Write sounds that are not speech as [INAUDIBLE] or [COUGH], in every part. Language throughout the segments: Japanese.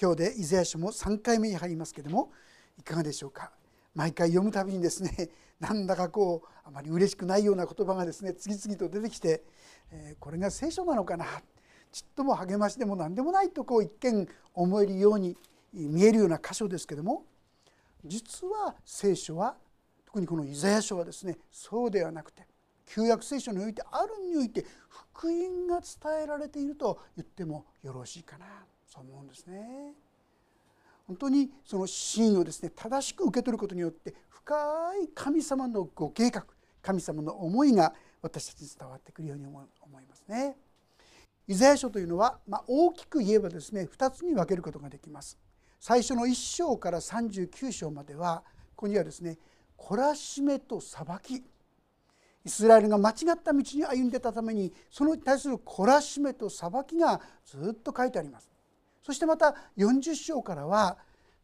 今日でイザヤ書も3回目に入りますけどもいかがでしょうか？毎回読むたびにですね [LAUGHS] なんだかこうあまり嬉しくないような言葉がですね次々と出てきて、えー、これが聖書なのかな？ちっとも励ましでも何でもないとこう一見思えるように見えるような箇所ですけども実は聖書は特にこのイザヤ書はですねそうではなくて旧約聖書においてあるにおいて福音が伝えられていると言ってもよろしいかな。そう思うんですね。本当にその真をですね正しく受け取ることによって深い神様のご計画神様の思いが私たちに伝わってくるように思いますね。イザヤ書というのは、まあ、大きく言えばですね2つに分けることができます。最初の1章から39章まではここにはですね懲らしめと裁きイスラエルが間違った道に歩んでたためにそのに対する懲らしめと裁きがずっと書いてありますそしてまた40章からは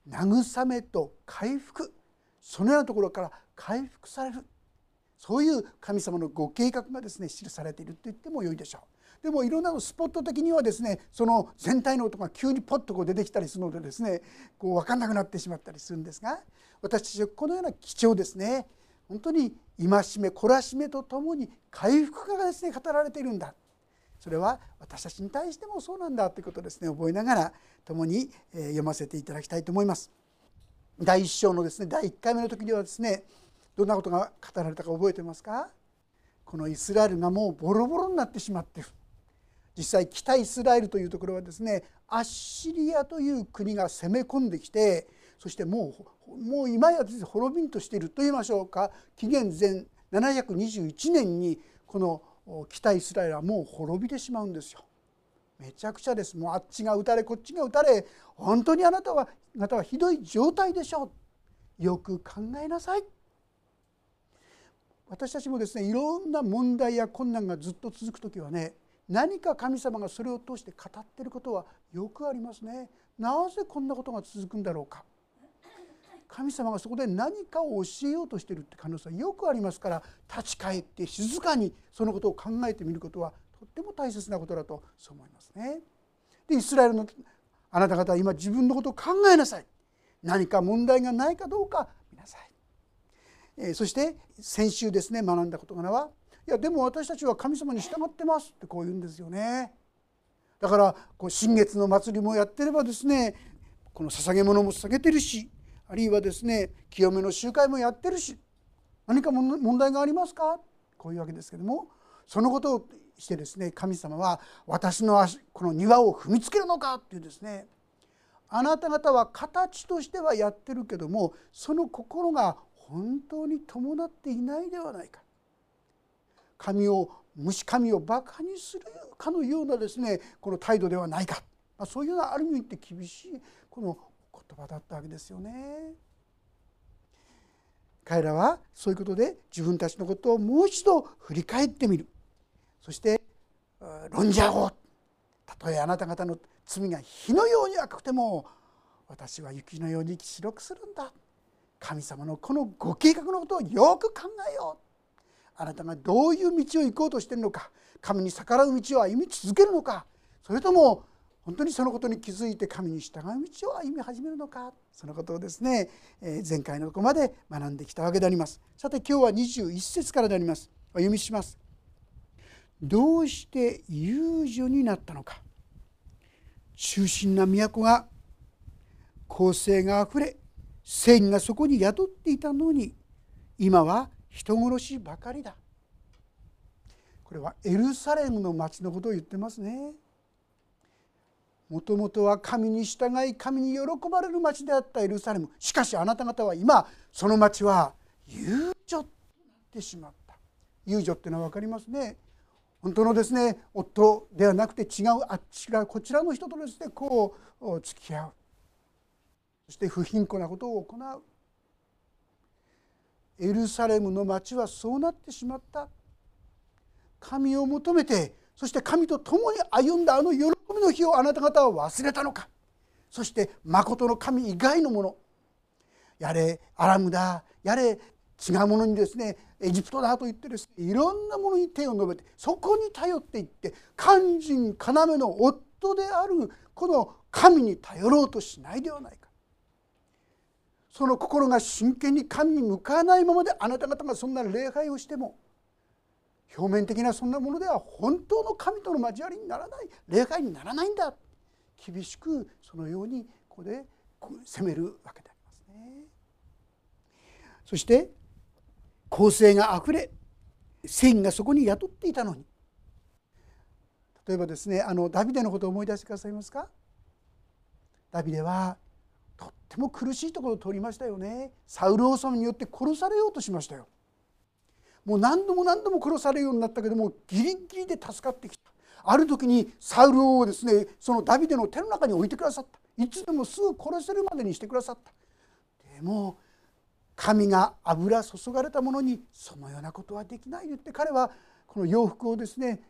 慰めと回復。そのようなところから回復される。そういう神様のご計画がですね記されていると言ってもよいでしょう。でもいろんなスポット的にはですねその全体の音が急にポッとこう出てきたりするのでですねこう分かんなくなってしまったりするんですが私たちはこのような貴重ですね本当に戒め懲らしめとともに回復がですね語られているんだ。それは私たちに対してもそうなんだということをですね。覚えながら共に読ませていただきたいと思います。第1章のですね第1回目の時にはですねどんなことが語られたか覚えてますか？このイスラエルがもうボロボロになってしまっている。実際北イスラエルというところはですねアッシリアという国が攻め込んできてそしてもうもう今や滅びんとしていると言いましょうか。紀元前721年にこの北イスラエルはもう滅びてしまうんですよ。めちゃくちゃです。もうあっちが撃たれこっちが撃たれ本当にあなたはあなたはひどい状態でしょう。よく考えなさい。私たちもですねいろんな問題や困難がずっと続く時はね何か神様がそれを通して語ってることはよくありますね。なぜこんなことが続くんだろうか。神様がそこで何かを教えようとしているって可能性はよくありますから立ち返って静かにそのことを考えてみることはとっても大切なことだとそう思いますね。でイスラエルのあなた方は今自分のことを考えなさい。何か問題がないかどうか見なさい、えー、そして先週ですね学んだことはいやでも私たちは神様に従ってますってこう言うんですよね。だからこう新月の祭りもやってればですねこの捧げ物も捧げてるしあるいはですね清めの集会もやってるし何か問題がありますか？こういうわけですけどもそのことをしてですね神様は私の足この庭を踏みつけるのかっていうですねあなた方は形としてはやってるけどもその心が本当に伴っていないではないか。神を虫神をバカにするかのようなですねこの態度ではないか、まあ、そういうようなある意味って厳しいこの言葉だったわけですよね。彼らはそういうことで自分たちのことをもう一度振り返ってみる。そして論じ合おう。たとえあなた方の罪が火のように赤くても私は雪のように白くするんだ。神様のこのご計画のことをよく考えよう。あなたがどういう道を行こうとしているのか神に逆らう道を歩み続けるのかそれとも本当にそのことに気づいて神に従う道を歩み始めるのかそのことをですね前回のとこまで学んできたわけであります。さて今日は21節からであります。お読みします。どうして遊女になったのか。中心な都が公正があふれ正義がそこに宿っていたのに今は人殺しばかりだ。これはエルサレムの町のことを言ってますね。もともとは神に従い神に喜ばれる町であったエルサレム。しかしあなた方は今その町は遊女となってしまった。遊女っていうのは分かりますね。本当のですね夫ではなくて違うあちらこちらの人とですねこう付き合う。そして不貧困なことを行う。エルサレムの町はそうなってしまった。神を求めてそして神と共に歩んだあの喜びの日をあなた方は忘れたのか？そして誠の神以外のもの。やれアラムだ。やれ違うものにですねエジプトだと言ってですねいろんなものに手を伸べてそこに頼っていって肝心要の夫であるこの神に頼ろうとしないではないか。その心が真剣に神に向かわないままであなた方がそんな礼拝をしても表面的なそんなものでは本当の神との交わりにならない礼拝にならないんだ。厳しくそのようにここで責めるわけでありますね。そして公正があふれ線がそこに宿っていたのに。例えばですねあのダビデのことを思い出してくださいますか？ダビデはとっても苦しいところを通りましたよね。サウル王様によって殺されようとしましたよ。もう何度も何度も殺されるようになったけどもギリギリで助かってきた。ある時にサウルをですねそのダビデの手の中に置いてくださった。いつでもすぐ殺せるまでにしてくださった。でも神が油注がれたものにそのようなことはできない言って彼はこの洋服をですね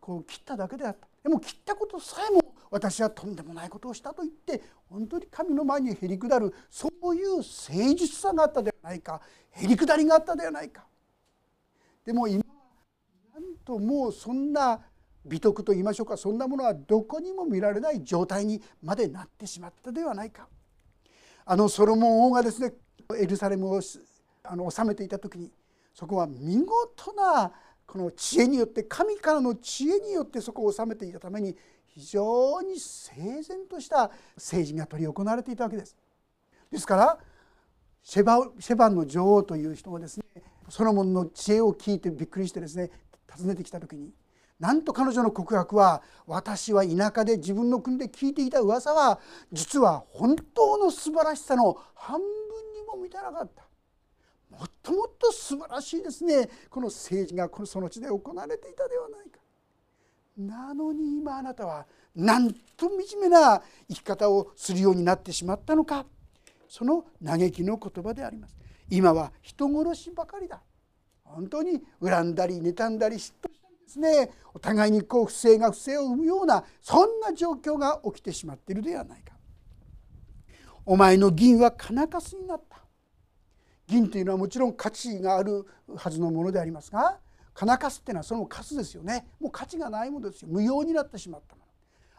こう切っただけであった。でも切ったことさえも私はとんでもないことをしたと言って本当に神の前にへりくだるそういう誠実さがあったではないかへりくだりがあったではないか。でも今なんともうそんな美徳と言いましょうかそんなものはどこにも見られない状態にまでなってしまったではないかあのソロモン王がですねエルサレムをあの治めていた時にそこは見事なこの知恵によって神からの知恵によってそこを治めていたために非常に整然とした政治が執り行われていたわけです。ですからシェバシェバンの女王という人がですねソロモンの知恵を聞いてびっくりしてですね訪ねてきた時になんと彼女の告白は私は田舎で自分の国で聞いていた噂は実は本当の素晴らしさの半分にも満たなかった。もっともっと素晴らしいですね。この政治がこのその地で行われていたではないか。なのに今あなたはなんと惨めな生き方をするようになってしまったのか。その嘆きの言葉であります。今は人殺しばかりだ。本当に恨んだり妬んだり嫉妬したりですね。お互いにこう不正が不正を生むようなそんな状況が起きてしまっているではないか。お前の銀は金かすになった。銀というのはもちろん価値があるはずのものでありますが金かすっていうのはそのカスですよね。もう価値がないものですよ。無用になってしまったもの。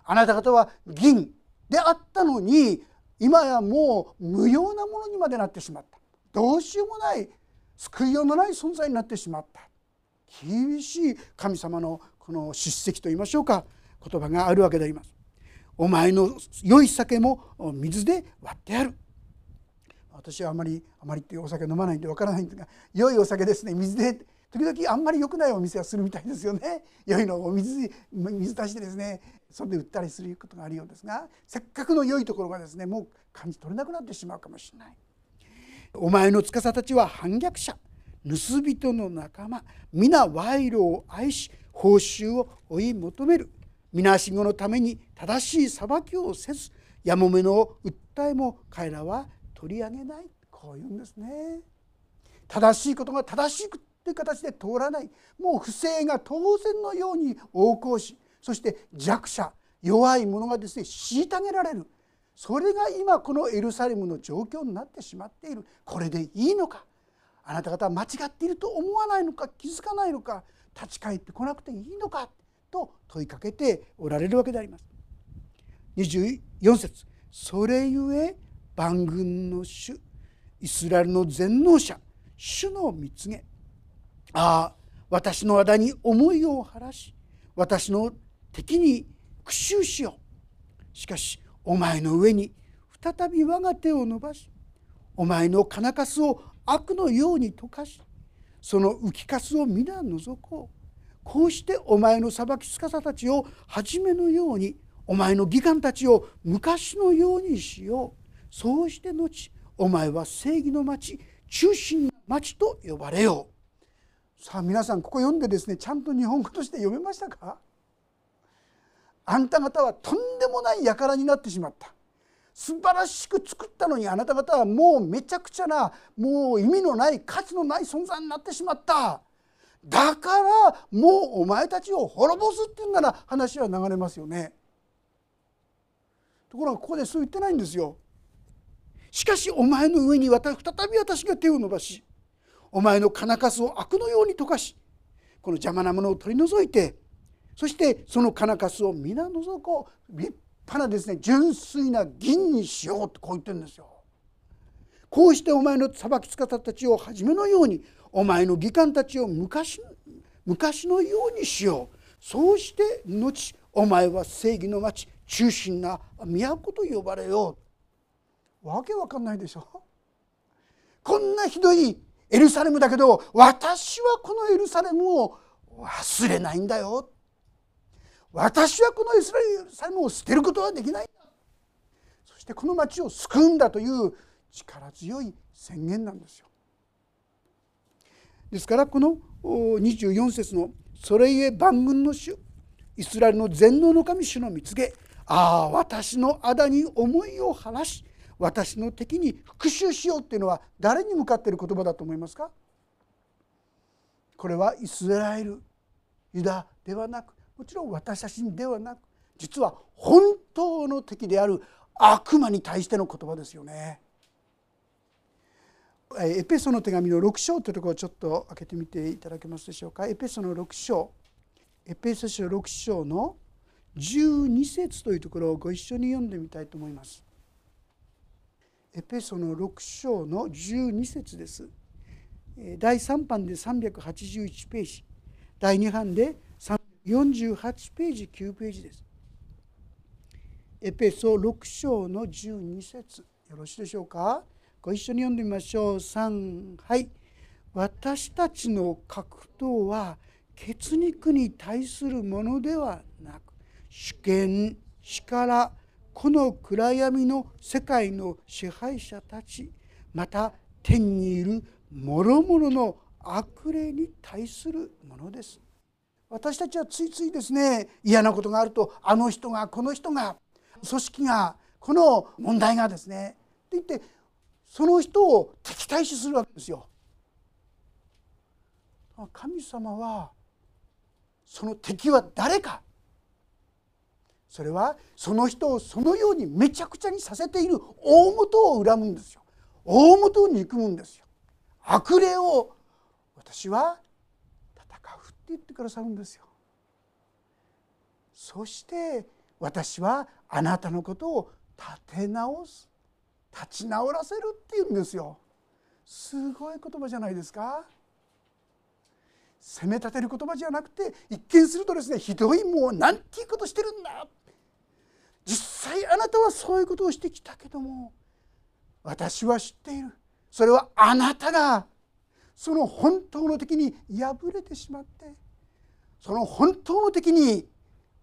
あなた方は銀であったのに今やもう無用なものにまでなってしまった。どうしようもない救いようのない存在になってしまった。厳しい神様のこの叱責といいましょうか。言葉があるわけであります。お前の良い酒も水で割ってある。私はあまりあまりっていうお酒飲まないんでわからないんですが良いお酒ですね。水で時々あんまり良くないお店はするみたいですよね。[LAUGHS] 良いのを水水足してですねそれで売ったりすることがあるようですがせっかくの良いところがですねもう感じ取れなくなってしまうかもしれない。お前の司たちは反逆者。盗人の仲間。皆賄賂を愛し報酬を追い求める。皆しごのために正しい裁きをせずやもめの訴えも彼らは取り上げない。こういうんですね。正しいことが正しいという形で通らない。もう不正が当然のように横行しそして弱者弱い者がですね虐げられる。それが今このエルサレムの状況になってしまっている。これでいいのか？あなた方は間違っていると思わないのか？気づかないのか？立ち返ってこなくていいのか？と問いかけておられるわけであります。24節。それゆえ万軍の主イスラエルの全能者主の蜜げああ私の間に思いを晴らし私の敵に屈辱しよう。しかしお前の上に再び我が手を伸ばしお前の金かすを悪のように溶かしその浮きかすを皆除こう。こうしてお前の裁き司たちを初めのようにお前の義官たちを昔のようにしよう。そうして後お前は正義の町中心の町と呼ばれよう。さあ皆さんここ読んでですねちゃんと日本語として読めましたか？あんた方はとんでもない輩になってしまった。素晴らしく作ったのにあなた方はもうめちゃくちゃなもう意味のない価値のない存在になってしまった。だからもうお前たちを滅ぼすっていうなら話は流れますよね。ところがここでそう言ってないんですよ。しかしお前の上に再び私が手を伸ばしお前の金かすを悪のように溶かしこの邪魔なものを取り除いてそしてその金かすを皆除こう。立派なですね純粋な銀にしようとこう言ってるんですよ。こうしてお前の裁きつ方たたちを初めのようにお前の義官たちを昔昔のようにしよう。そうして後お前は正義の町中心な都と呼ばれよう。わけわかんないでしょ。こんなひどいエルサレムだけど私はこのエルサレムを忘れないんだよ。私はこのイスラエルサレムを捨てることはできないんだそしてこの町を救うんだという力強い宣言なんですよ。ですからこの24節の「それゆえ万軍の主イスラエルの全能の神主の見告げああ私の仇に思いを晴らし私の敵に復讐しよう」っていうのは誰に向かっている言葉だと思いますか？これはイスラエルユダではなくもちろん私たちではなく実は本当の敵である悪魔に対しての言葉ですよね。エペソの手紙の6章というところをちょっと開けてみていただけますでしょうか。エペソの6章エペソ書6章の12節というところをご一緒に読んでみたいと思います。エペソの6章の12節です。第3版で381ページ。第2版で48ページ9ページです。エペソ6章の12節。よろしいでしょうか？ご一緒に読んでみましょう。3はい。私たちの格闘は血肉に対するものではなく主権力この暗闇の世界の支配者たちまた天にいる諸々の悪霊に対するものです。私たちはついついですね嫌なことがあるとあの人がこの人が組織がこの問題がですねって言ってその人を敵対視するわけですよ。神様はその敵は誰か。それはその人をそのようにめちゃくちゃにさせている大元を恨むんですよ。大元を憎むんですよ。悪霊を私は言ってくださるんですよ。そして私はあなたのことを立て直す立ち直らせるっていうんですよ。すごい言葉じゃないですか。責め立てる言葉じゃなくて一見するとですねひどいもうなんていうことしてるんだ。実際あなたはそういうことをしてきたけども私は知っている。それはあなたがその本当の敵に敗れてしまってその本当の敵に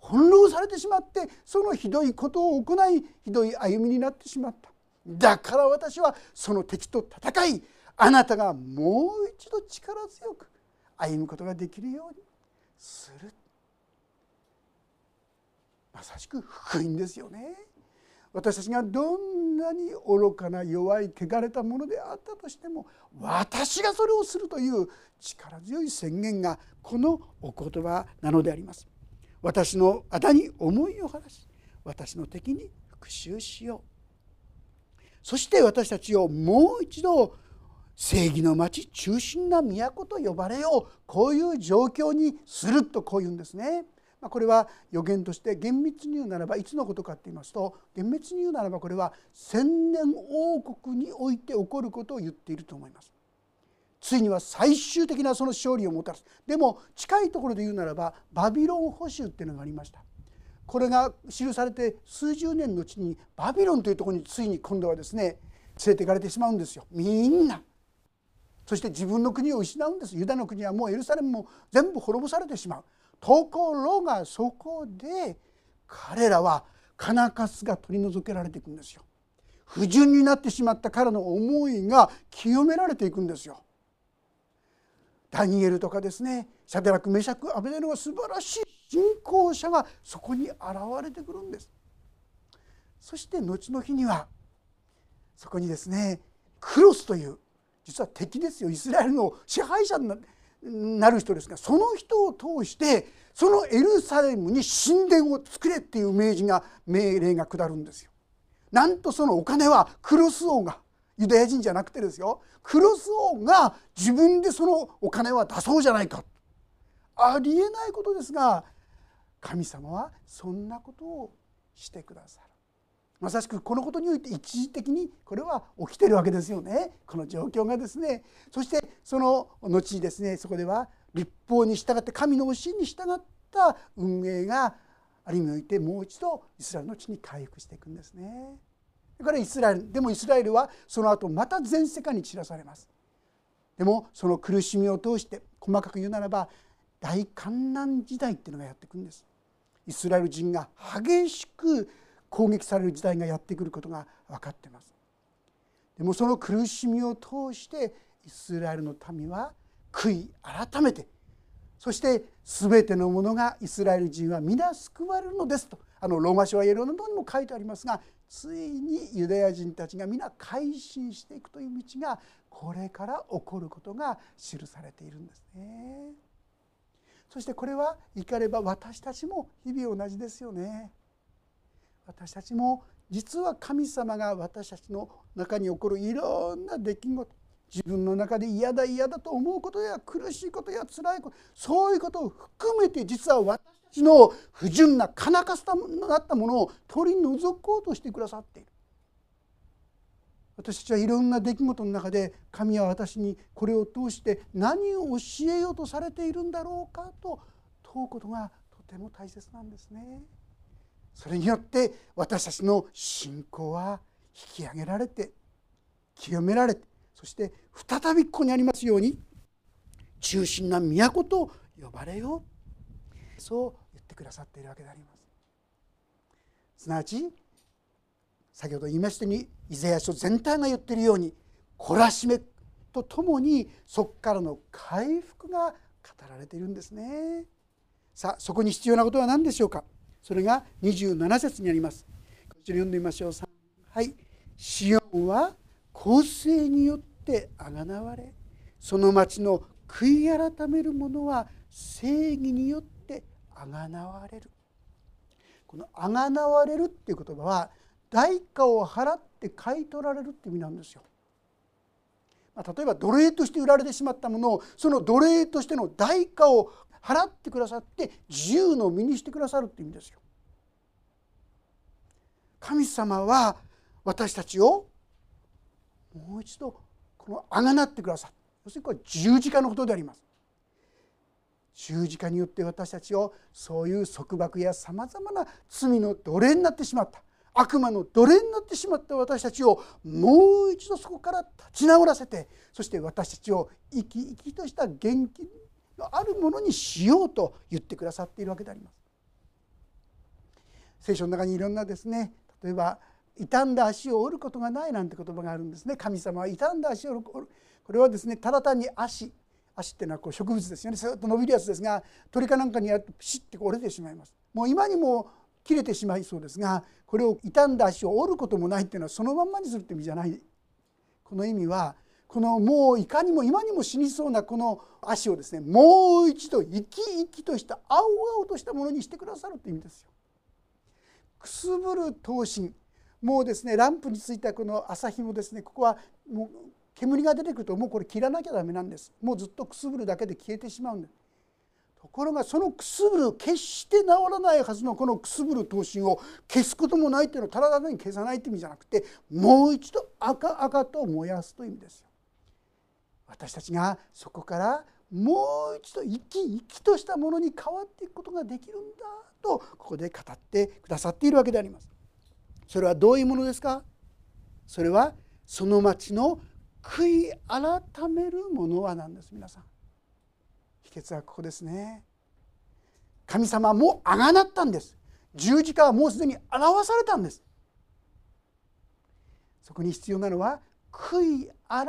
翻弄されてしまってそのひどいことを行いひどい歩みになってしまった。だから私はその敵と戦いあなたがもう一度力強く歩むことができるようにする。まさしく福音ですよね。私たちがどんなに愚かな弱い汚れたものであったとしても私がそれをするという力強い宣言がこのお言葉なのであります。私の仇に思いを晴らし私の敵に復讐しよう。そして私たちをもう一度正義の町中心な都と呼ばれよう。こういう状況にするとこう言うんですね。これは予言として厳密に言うならばいつのことかって言いますと厳密に言うならばこれは千年王国において起こることを言っていると思います。ついには最終的なその勝利をもたらすでも近いところで言うならばバビロン捕囚っていうのがありましたこれが記されて数十年のうちにバビロンというところについに今度はですね連れて行かれてしまうんですよみんな。そして自分の国を失うんですユダの国はもうエルサレムも全部滅ぼされてしまう。ところがそこで彼らはカナカスが取り除けられていくんですよ。不純になってしまった彼の思いが清められていくんですよ。ダニエルとかですねシャデラクメシャクアベデノが素晴らしい信仰者がそこに現れてくるんですそして後の日にはそこにですねクロスという実は敵ですよイスラエルの支配者にななる人ですがその人を通してそのエルサレムに神殿を作れっていう命じが命令が下るんですよ。なんとそのお金はクロス王がユダヤ人じゃなくてですよ。クロス王が自分でそのお金は出そうじゃないか。ありえないことですが神様はそんなことをしてくださるまさしくこのことにおいて一時的にこれは起きてるわけですよねこの状況がですねそしてその後にですねそこでは立法に従って神の教えに従った運営がある意味においてもう一度イスラエルの地に回復していくんですね。だからイスラエルでもイスラエルはその後また全世界に散らされます。でもその苦しみを通して細かく言うならば大観難時代っていうのがやってくるんです。イスラエル人が激しく攻撃される時代がやってくることが分かってます。でもその苦しみを通してイスラエルの民は悔い改めてそして全てのものがイスラエル人は皆救われるのですとあのローマ書はイエローのにも書いてありますがついにユダヤ人たちが皆改心していくという道がこれから起こることが記されているんですね。そしてこれは言い換えれば私たちも日々同じですよね。私たちも実は神様が私たちの中に起こるいろんな出来事自分の中で嫌だ嫌だと思うことや苦しいことや辛いことそういうことを含めて実は私たちの不純なかなかすとなったものを取り除こうとしてくださっている私たちはいろんな出来事の中で神は私にこれを通して何を教えようとされているんだろうかと問うことがとても大切なんですね。それによって私たちの信仰は引き上げられて清められてそして再びここにありますように中心な都と呼ばれよう。そう言ってくださっているわけであります。すなわち先ほど言いましたようにイザヤ書全体が言っているように懲らしめとともにそこからの回復が語られているんですね。さあそこに必要なことは何でしょうか？それが27節にありますこちら読んでみましょうはいシオンは公正によってあがなわれその町の悔い改める者は正義によってあがなわれるこの「あがなわれる」っていう言葉は代価を払って買い取られるって意味なんですよ。まあ、例えば奴隷として売られてしまったものをその奴隷としての代価を払ってくださって自由の身にしてくださるって意味ですよ。神様は私たちをもう一度このあがなってくださる要するにこれ十字架のことであります。十字架によって私たちをそういう束縛やさまざまな罪の奴隷になってしまった。悪魔の奴隷になってしまった私たちをもう一度そこから立ち直らせてそして私たちを生き生きとした元気のあるものにしようと言ってくださっているわけであります。聖書の中にいろんなですね例えば傷んだ足を折ることがないなんて言葉があるんですね。神様は傷んだ足を折るこれはですねただ単に足。足っていうのはこう植物ですよね。ずっと伸びるやつですが鳥かなんかにやるとピシッて折れてしまいます。もう今にも切れてしまいそうですがこれを傷んだ足を折ることもないっていうのはそのまんまにするって意味じゃない。この意味はこのもういかにも今にも死にそうなこの足をですねもう一度生き生きとした青々としたものにしてくださるって意味ですよ。くすぶる闘身。もうですねランプについたこの朝日もですねここはもう煙が出てくるともうこれ切らなきゃダメなんです。もうずっとくすぶるだけで消えてしまうんですところがそのくすぶる決して治らないはずのこのくすぶる刀身を消すこともないっていうのはただ単に消さないって意味じゃなくてもう一度赤々と燃やすという意味ですよ。私たちがそこからもう一度生き生きとしたものに変わっていくことができるんだとここで語ってくださっているわけであります。それはどういうものですか？それはその町の悔い改めるものは何です？皆さん。秘訣はここですね。神様はもうあがなったんです。十字架はもうすでに表されたんです。そこに必要なのは悔い改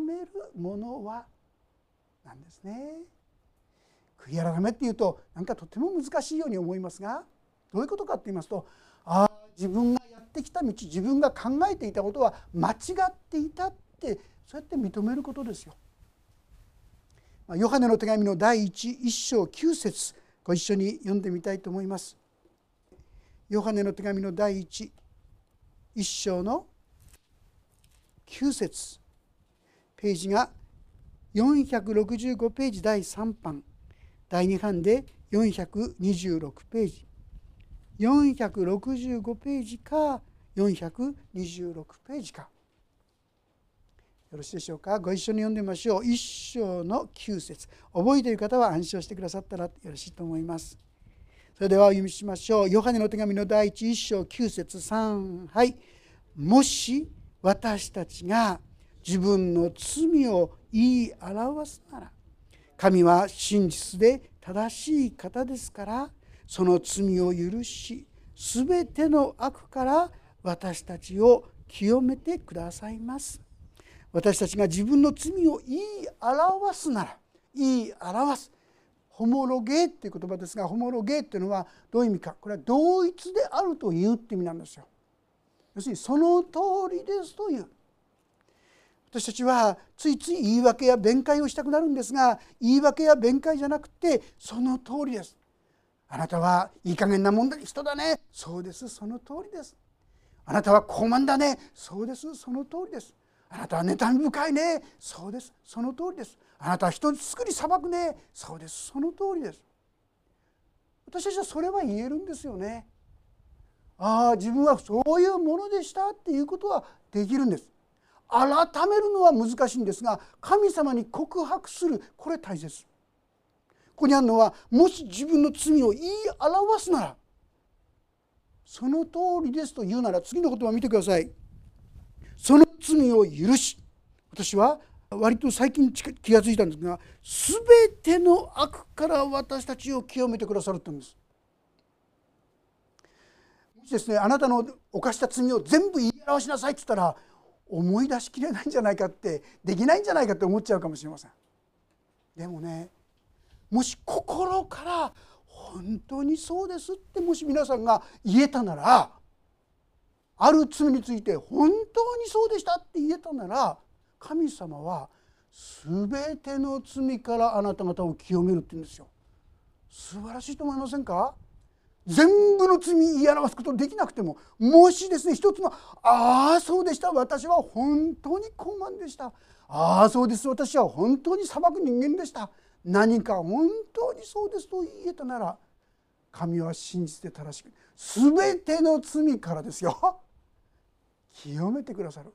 めるものはなんですね悔い改めっていうとなんかとても難しいように思いますがどういうことかって言いますとああ自分がやってきた道自分が考えていたことは間違っていたってそうやって認めることですよ。ヨハネの手紙の第一章9節ご一緒に読んでみたいと思います。ヨハネの手紙の第一一章の9節ページが465ページ第3版。第2版で426ページ。465ページか426ページか。よろしいでしょうか？ご一緒に読んでみましょう。一章の9節。覚えている方は暗唱してくださったらよろしいと思います。それではお読みしましょう。ヨハネの手紙の第一一章9節3はい。もし私たちが自分の罪を言い表すなら神は真実で正しい方ですからその罪を許し全ての悪から私たちを清めてくださいます。私たちが自分の罪を言い表すなら言い表す。ホモロゲーっていう言葉ですがホモロゲーっていうのはどういう意味か。これは同一であるというって意味なんですよ。要するにその通りですという。私たちはついつい言い訳や弁解をしたくなるんですが言い訳や弁解じゃなくてその通りです。あなたはいい加減なもんだ人だね。そうです。その通りです。あなたは高慢だね。そうです。その通りです。あなたは妬み深いね。そうです。その通りです。あなたは人作り裁くね。そうです。その通りです。私たちはそれは言えるんですよね。ああ自分はそういうものでしたっていうことはできるんです。改めるのは難しいんですが神様に告白するこれ大切。ここにあるのはもし自分の罪を言い表すならその通りですと言うなら次の言葉を見てください。その罪を許し。私は割と最近気が付いたんですが全ての悪から私たちを清めてくださるって言うんです。もしですねあなたの犯した罪を全部言い表しなさいって言ったら思い出しきれないんじゃないかってできないんじゃないかって思っちゃうかもしれません。でもねもし心から本当にそうですってもし皆さんが言えたならある罪について本当にそうでしたって言えたなら神様は全ての罪からあなた方を清めるって言うんですよ。素晴らしいと思いませんか？全部の罪言い表すことできなくてももしですね一つの「ああそうでした。私は本当に高慢でした」「ああそうです。私は本当に裁く人間でした」何か本当にそうですと言えたなら神は真実で正しく全ての罪からですよ。[LAUGHS] 清めてくださる。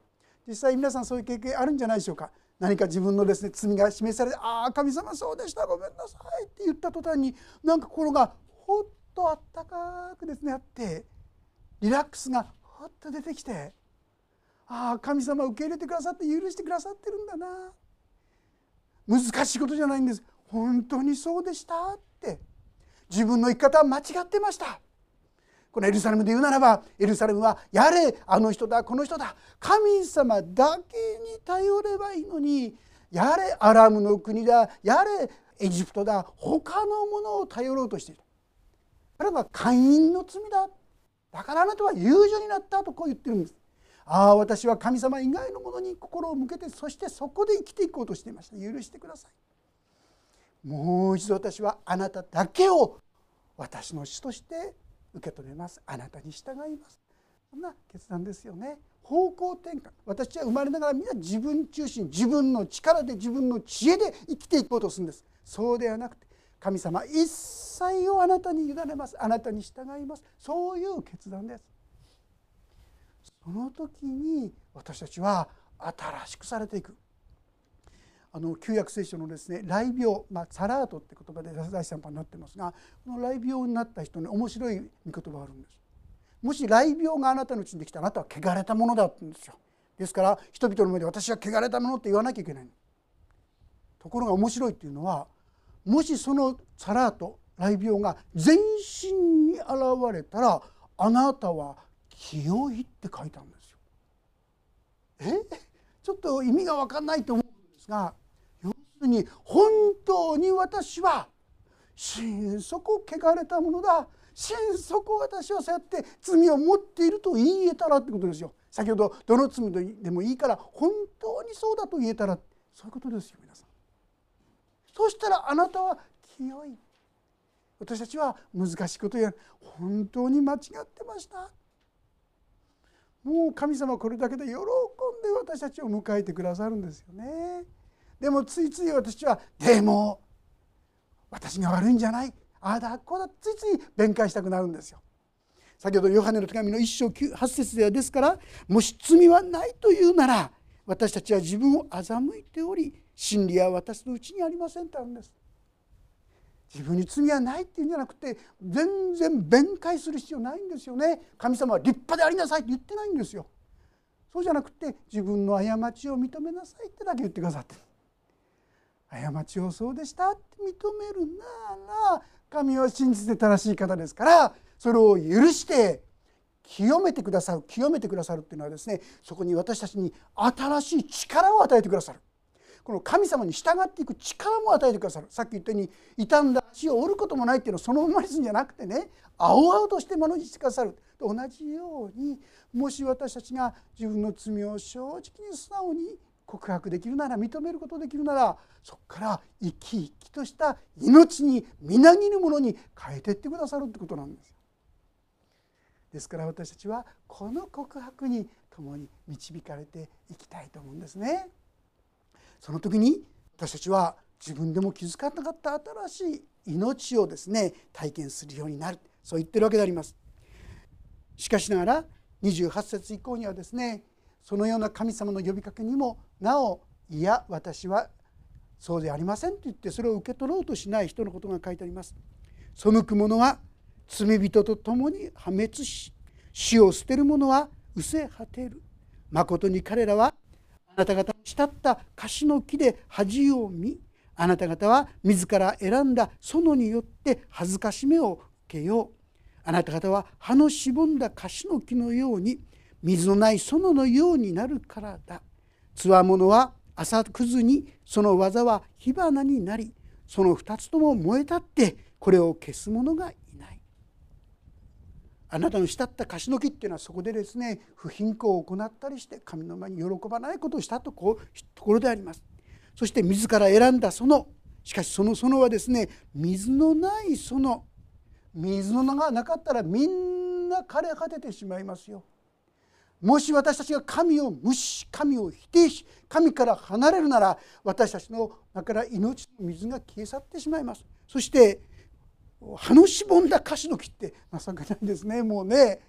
実際皆さんそういう経験あるんじゃないでしょうか。何か自分のですね罪が示されて「ああ神様そうでした。ごめんなさい」って言った途端になんか心がほっとあったかくですねあってリラックスがほっと出てきて「ああ神様受け入れてくださって許してくださってるんだな」難しいことじゃないんです。本当にそうでしたって。自分の生き方は間違ってました。このエルサレムで言うならばエルサレムはやれあの人だこの人だ。神様だけに頼ればいいのにやれアラムの国だやれエジプトだ他のものを頼ろうとしている。あれは会員の罪だ。だからあなたは遊女になったとこう言ってるんです。ああ私は神様以外のものに心を向けてそしてそこで生きていこうとしていました。許してください。もう一度私はあなただけを私の主として受け止めます。あなたに従います。そんな決断ですよね。方向転換。私は生まれながらみんな自分中心自分の力で自分の知恵で生きていこうとするんです。そうではなくて神様一切をあなたに委ねます。あなたに従います。そういう決断です。その時に私たちは新しくされていく。あの旧約聖書のですね雷病、まあ、サラートって言葉で第3版になってますがこの雷病になった人に面白い御言葉があるんです。もし雷病があなたのうちにできたあなたは汚れたものだって言うんですよ。ですから人々の目で私は汚れたものって言わなきゃいけない。ところが面白いっていうのはもしそのサラート雷病が全身に現れたらあなたは清いって書いたんですよ。え？ちょっと意味が分かんないと思うんですが要するに本当に私は心底汚れたものだ。心底私はそうやって罪を持っていると言い得たらってことですよ。先ほどどの罪でもいいから本当にそうだと言えたらそういうことですよ皆さん。そしたらあなたは清い私たちは難しいことや本当に間違ってました。もう神様これだけで喜んで私たちを迎えてくださるんですよね。でもついつい私はでも私が悪いんじゃない。ああだこうだついつい弁解したくなるんですよ。先ほどヨハネの手紙の一章8節ではですからもし罪はないというなら私たちは自分を欺いており真理は私のうちにありませんとあるんです。自分に罪はないっていうんじゃなくて全然弁解する必要ないんですよね。神様は立派でありなさいって言ってないんですよ。そうじゃなくて自分の過ちを認めなさいってだけ言ってくださって。過ちをそうでしたって認めるなら神は真実で正しい方ですからそれを許して清めてくださる清めてくださるっていうのはですねそこに私たちに新しい力を与えてくださる。この神様に従っていく力も与えてくださるさっき言ったように傷んだ足を折ることもないっていうのはそのままにするんじゃなくてね青々としてものにしてくださると同じようにもし私たちが自分の罪を正直に素直に告白できるなら認めることできるならそこから生き生きとした命にみなぎるものに変えていってくださるってことなんです。ですから私たちはこの告白に共に導かれていきたいと思うんですね。その時に私たちは自分でも気づかなかった新しい命をですね体験するようになるそう言ってるわけであります。しかしながら28節以降にはですねそのような神様の呼びかけにもなおいや私はそうでありませんと言ってそれを受け取ろうとしない人のことが書いてあります。背く者は罪人と共に破滅し死を捨てる者は失せ果てる。まことに彼らはあなた方の慕った樫の木で恥を見あなた方は自ら選んだ園によって恥ずかしめを受けよう。あなた方は葉のしぼんだ樫の木のように水のない園のようになるからだつわものは朝くずにその技は火花になりその二つとも燃えたってこれを消す者がい。あなたの慕った樫の木っていうのはそこでですね不貧困を行ったりして神の前に喜ばないことをしたとこうところであります。そして自ら選んだ園しかしその園はですね水のない園水の名がなかったらみんな枯れ果ててしまいますよ。もし私たちが神を無視神を否定し神から離れるなら私たちの中から命の水が消え去ってしまいます。そして葉のしぼんだ樫の木って情けないですねもうね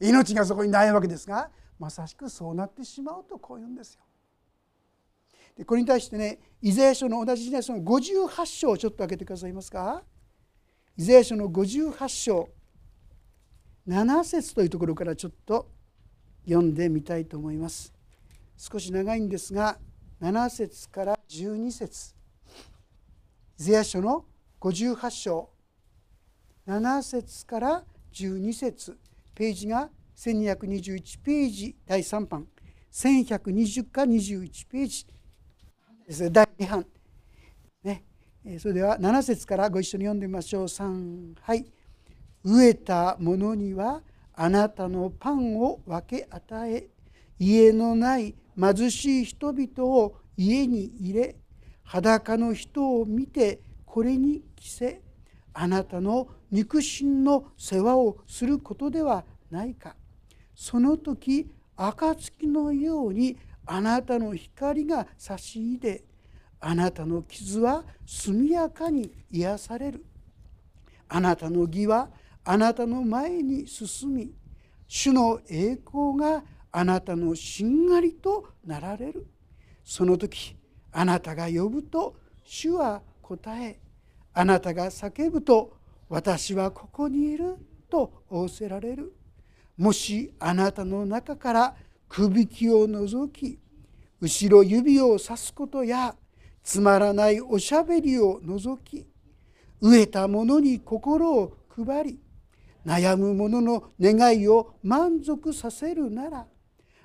命がそこにないわけですがまさしくそうなってしまうとこう言うんですよ。でこれに対してねイザヤ書の同じ時代その58章をちょっと開けてくださいますか。イザヤ書の58章7節というところからちょっと読んでみたいと思います。少し長いんですが7節から12節イザヤ書の58章7節から12節ページが1221ページ第3版1120か21ページ。です第2版ね。それでは7節からご一緒に読んでみましょう。3はい。飢えた者にはあなたのパンを分け与え家のない貧しい人々を家に入れ裸の人を見てこれに着せあなたの肉親の世話をすることではないか。その時暁のようにあなたの光が差し入れあなたの傷は速やかに癒される。あなたの義はあなたの前に進み主の栄光があなたのしんがりとなられる。その時あなたが呼ぶと主は答えあなたが叫ぶと私はここにいると仰せられる。もしあなたの中からくびきを除き後ろ指をさすことやつまらないおしゃべりを除き飢えた者に心を配り悩む者の願いを満足させるなら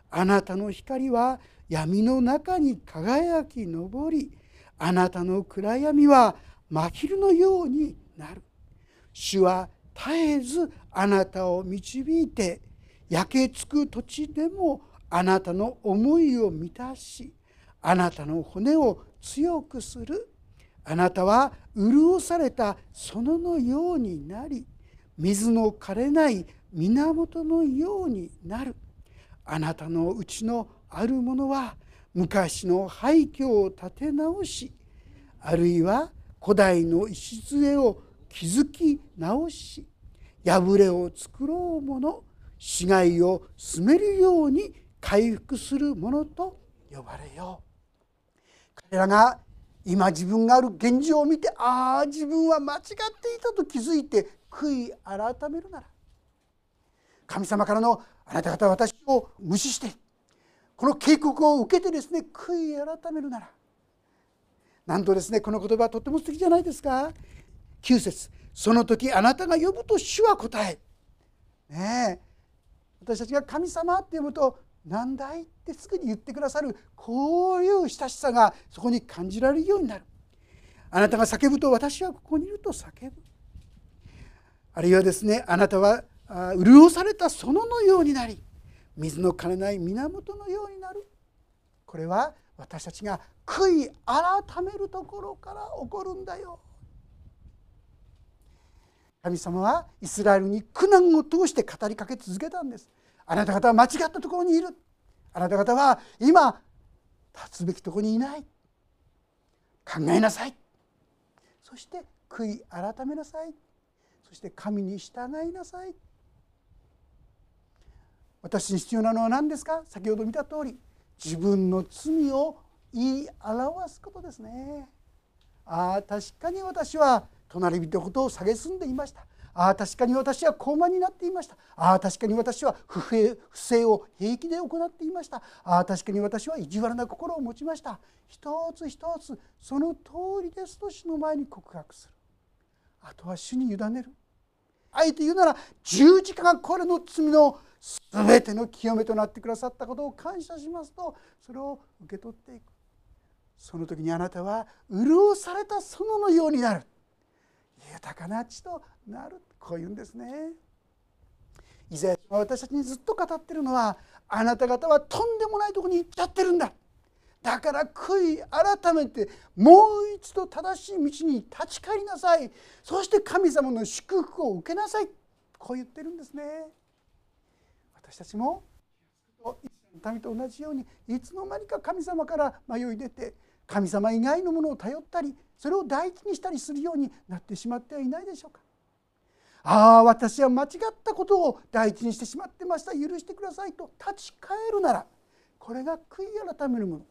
あなたの光は闇の中に輝き昇りあなたの暗闇は真昼のようになる。主は絶えずあなたを導いて焼けつく土地でもあなたの思いを満たしあなたの骨を強くする。あなたは潤された園のようになり水の枯れない源のようになる。あなたのうちのあるものは昔の廃墟を建て直しあるいは古代の礎を築き直し破れを作ろうもの死骸を進めるように回復するものと呼ばれよう。彼らが今自分がある現状を見てああ自分は間違っていたと気づいて悔い改めるなら神様からのあなた方は私を無視してこの警告を受けてですね悔い改めるならなんとですねこの言葉はとっても素敵じゃないですか。9節その時あなたが呼ぶと主は答え。ねえ。私たちが神様って呼ぶと何だいってすぐに言ってくださるこういう親しさがそこに感じられるようになる。あなたが叫ぶと私はここにいると叫ぶ。あるいはですねあなたは潤された園のようになり水の枯れない源のようになる。これは私たちが悔い改めるところから起こるんだよ。神様はイスラエルに苦難を通して語りかけ続けたんです。あなた方は間違ったところにいる。あなた方は今立つべきところにいない。考えなさい。そして悔い改めなさい。そして神に従いなさい。私に必要なのは何ですか？先ほど見た通り自分の罪を言い表すことですね。ああ確かに私は隣人のことを蔑んでいました。ああ確かに私は高慢になっていました。ああ確かに私は不平不正を平気で行っていました。ああ確かに私は意地悪な心を持ちました。一つ一つその通りですと主の前に告白する。あとは主に委ねる。あえて言うなら十字架がこれの罪の全ての清めとなってくださったことを感謝しますとそれを受け取っていく。その時にあなたは潤された園のようになる豊かな地となるこういうんですね。イザヤは私たちにずっと語ってるのはあなた方はとんでもないとこに行っちゃってるんだだから悔い改めてもう一度正しい道に立ち返りなさいそして神様の祝福を受けなさいこう言ってるんですね。私たちも民と同じようにいつの間にか神様から迷い出て神様以外のものを頼ったりそれを第一にしたりするようになってしまってはいないでしょうか。ああ私は間違ったことを第一にしてしまってました。許してくださいと立ち返るならこれが悔い改めるもの。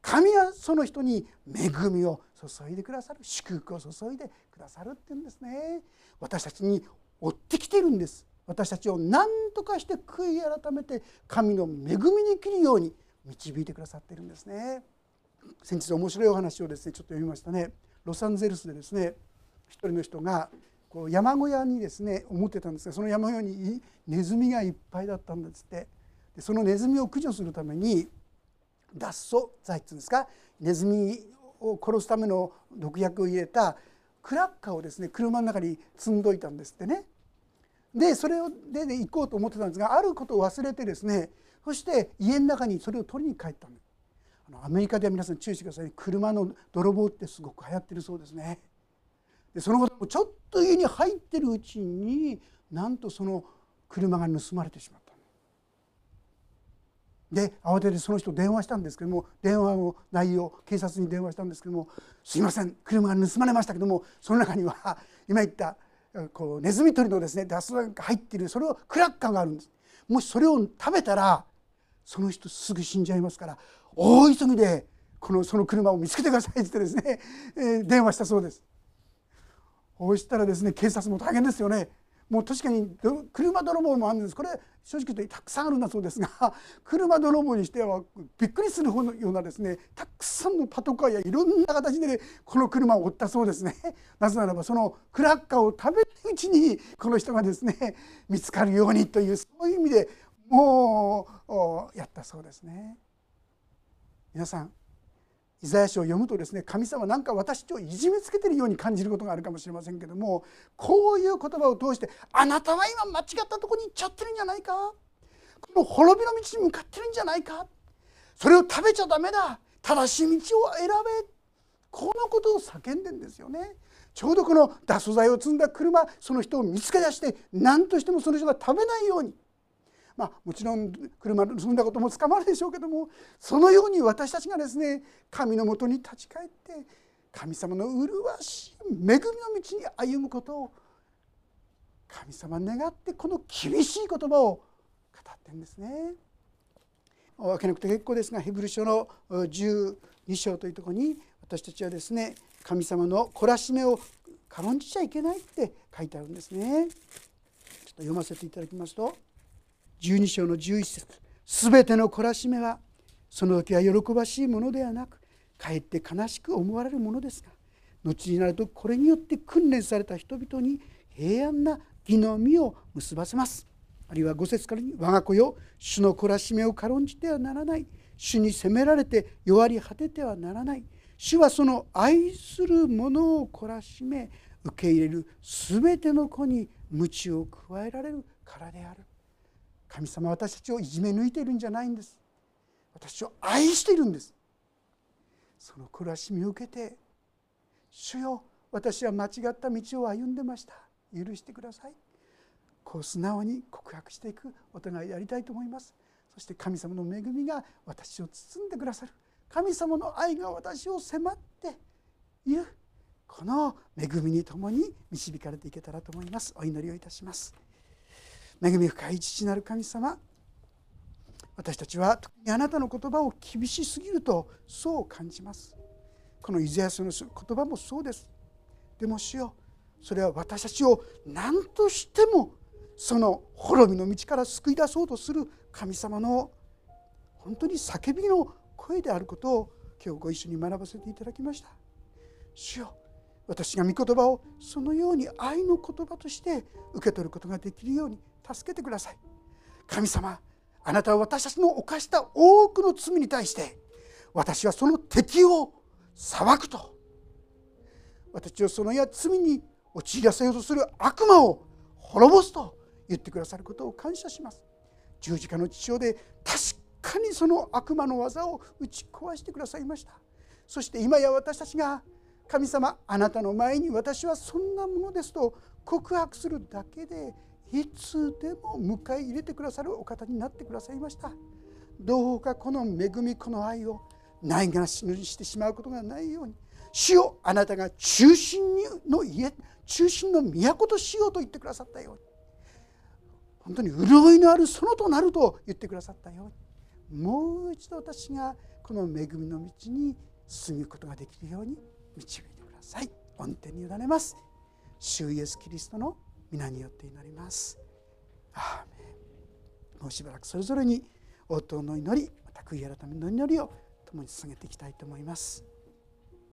神はその人に恵みを注いでくださる。祝福を注いでくださるっていうんですね。私たちに追ってきているんです。私たちを何とかして悔い改めて神の恵みに生きるように導いてくださっているんですね。先日面白いお話をですねちょっと読みましたね。ロサンゼルスでですね一人の人がこう山小屋にですね思ってたんですがその山小屋にネズミがいっぱいだったんですって。でそのネズミを駆除するために脱走剤っていうんですかネズミを殺すための毒薬を入れたクラッカーをですね車の中に積んどいたんですってね。でそれで行こうと思ってたんですがあることを忘れてですねそして家の中にそれを取りに帰ったんです。アメリカでは皆さん注意してください。車の泥棒ってすごく流行ってるそうですね。でそのこともちょっと家に入ってるうちになんとその車が盗まれてしまったで慌ててその人電話したんですけども電話の内容警察に電話したんですけども「すいません車が盗まれましたけどもその中には今言ったこうネズミ捕りのですね脱が入ってるそれをクラッカーがあるんです。もしそれを食べたらその人すぐ死んじゃいますから大急ぎでこのその車を見つけてくださいって言ってですね、えー、電話したそうです。そうしたらですね警察も大変ですよね。もう確かに車泥棒もあるんです。これ正直言ってたくさんあるんだそうですが車泥棒にしてはびっくりするようなですねたくさんのパトカーやいろんな形で、ね、この車を追ったそうですね。なぜならばそのクラッカーを食べるうちにこの人がですね見つかるようにというそういう意味でもうやったそうですね。皆さんイザヤ書を読むとですね神様なんか私をいじめつけてるように感じることがあるかもしれませんけどもこういう言葉を通してあなたは今間違ったとこに行っちゃってるんじゃないか？この滅びの道に向かってるんじゃないか？それを食べちゃダメだ！正しい道を選べ！このことを叫んでんですよね。ちょうどこの脱素材を積んだ車その人を見つけ出して何としてもその人が食べないようにまあ、もちろん車盗んだことも捕まるでしょうけどもそのように私たちがですね神のもとに立ち返って神様の麗しい恵みの道に歩むことを神様願ってこの厳しい言葉を語ってるんですね。分けなくて結構ですがヘブル書の12章というところに私たちはですね神様の懲らしめを軽んじちゃいけないって書いてあるんですね。ちょっと読ませていただきますと12章の11節。すべての懲らしめはその時は喜ばしいものではなくかえって悲しく思われるものですが後になるとこれによって訓練された人々に平安な義の実を結ばせます。あるいは五節からに我が子よ主の懲らしめを軽んじてはならない。主に責められて弱り果ててはならない。主はその愛する者を懲らしめ受け入れる全ての子に鞭を加えられるからである。神様は私たちをいじめ抜いているんじゃないんです。私を愛しているんです。その懲らしみを受けて主よ私は間違った道を歩んでました。許してください。こう素直に告白していくお互いやりたいと思います。そして神様の恵みが私を包んでくださる。神様の愛が私を迫っているこの恵みにともに導かれていけたらと思います。お祈りをいたします。恵み深い父なる神様私たちは特にあなたの言葉を厳しすぎるとそう感じます。このイザヤ書の言葉もそうです。でも主よそれは私たちを何としてもその滅びの道から救い出そうとする神様の本当に叫びの声であることを今日ご一緒に学ばせていただきました。主よ私が御言葉をそのように愛の言葉として受け取ることができるように助けてください。神様あなたは私たちの犯した多くの罪に対して私はその敵を裁くと。私をそのや罪に陥らせようとする悪魔を滅ぼすと言ってくださることを感謝します。十字架の父親で確かにその悪魔の技を打ち壊してくださいました。そして今や私たちが神様あなたの前に私はそんなものですと告白するだけでいつでも迎え入れてくださるお方になってくださいました。どうかこの恵みこの愛をないがしにしてしまうことがないように主よあなたが中心の家中心の都としようと言ってくださったように本当に潤いのある園となると言ってくださったようにもう一度私がこの恵みの道に進むことができるように導いてください。恩典に委ねます。主イエスキリストの皆によって祈ります。アーメン。もうしばらくそれぞれに応答の祈りまた悔い改めの祈りを共に捧げていきたいと思います。